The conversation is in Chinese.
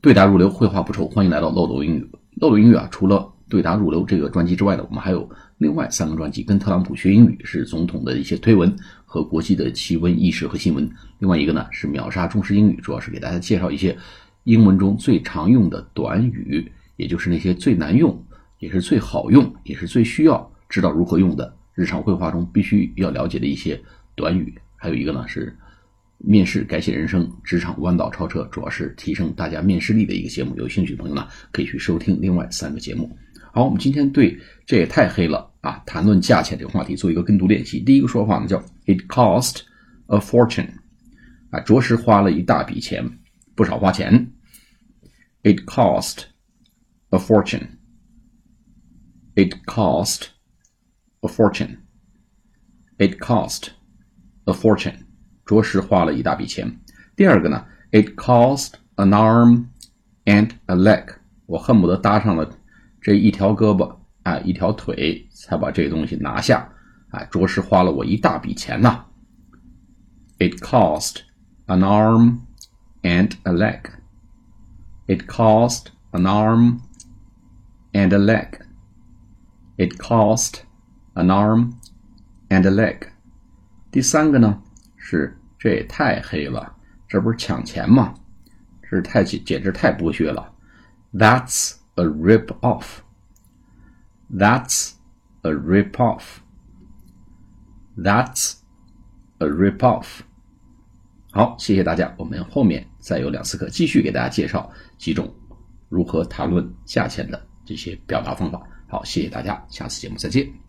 对答如流，绘画不愁。欢迎来到漏斗英语。漏斗英语啊，除了对答如流这个专辑之外呢，我们还有另外三个专辑。跟特朗普学英语是总统的一些推文和国际的奇闻异事和新闻。另外一个呢是秒杀中式英语，主要是给大家介绍一些英文中最常用的短语，也就是那些最难用，也是最好用，也是最需要知道如何用的日常绘画中必须要了解的一些短语。还有一个呢是。面试改写人生，职场弯道超车，主要是提升大家面试力的一个节目。有兴趣的朋友呢，可以去收听另外三个节目。好，我们今天对这也太黑了啊，谈论价钱这个话题做一个跟读练习。第一个说法呢叫 "It cost a fortune"，啊，着实花了一大笔钱，不少花钱。It cost a fortune. It cost a fortune. It cost a fortune. 着实花了一大笔钱。第二个呢，It cost an arm and a leg。我恨不得搭上了这一条胳膊啊，一条腿，才把这个东西拿下。啊，着实花了我一大笔钱呐。It cost an arm and a leg. It cost an arm and a leg. It cost an arm and a leg. 第三个呢是。 这也太黑了，这不是抢钱吗？这是太简简直太剥削了。That's a rip off. That's a rip off. That's a rip off. 好，谢谢大家。我们后面再有两次课，继续给大家介绍几种如何谈论价钱的这些表达方法。好，谢谢大家，下次节目再见。